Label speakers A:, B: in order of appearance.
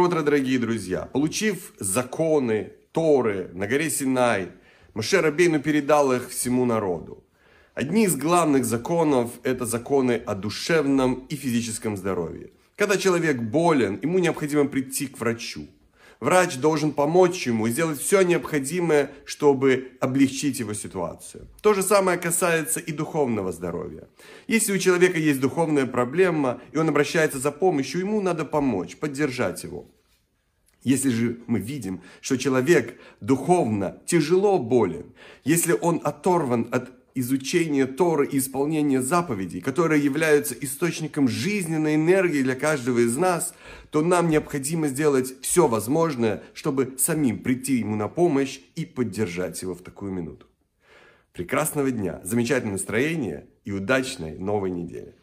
A: Доброе утро, дорогие друзья! Получив законы Торы на горе Синай, Моше Рабейну передал их всему народу. Одни из главных законов – это законы о душевном и физическом здоровье. Когда человек болен, ему необходимо прийти к врачу. Врач должен помочь ему и сделать все необходимое, чтобы облегчить его ситуацию. То же самое касается и духовного здоровья. Если у человека есть духовная проблема, и он обращается за помощью, ему надо помочь, поддержать его. Если же мы видим, что человек духовно тяжело болен, если он оторван от изучения Торы и исполнения заповедей, которые являются источником жизненной энергии для каждого из нас, то нам необходимо сделать все возможное, чтобы самим прийти ему на помощь и поддержать его в такую минуту. Прекрасного дня, замечательного настроения и удачной новой недели.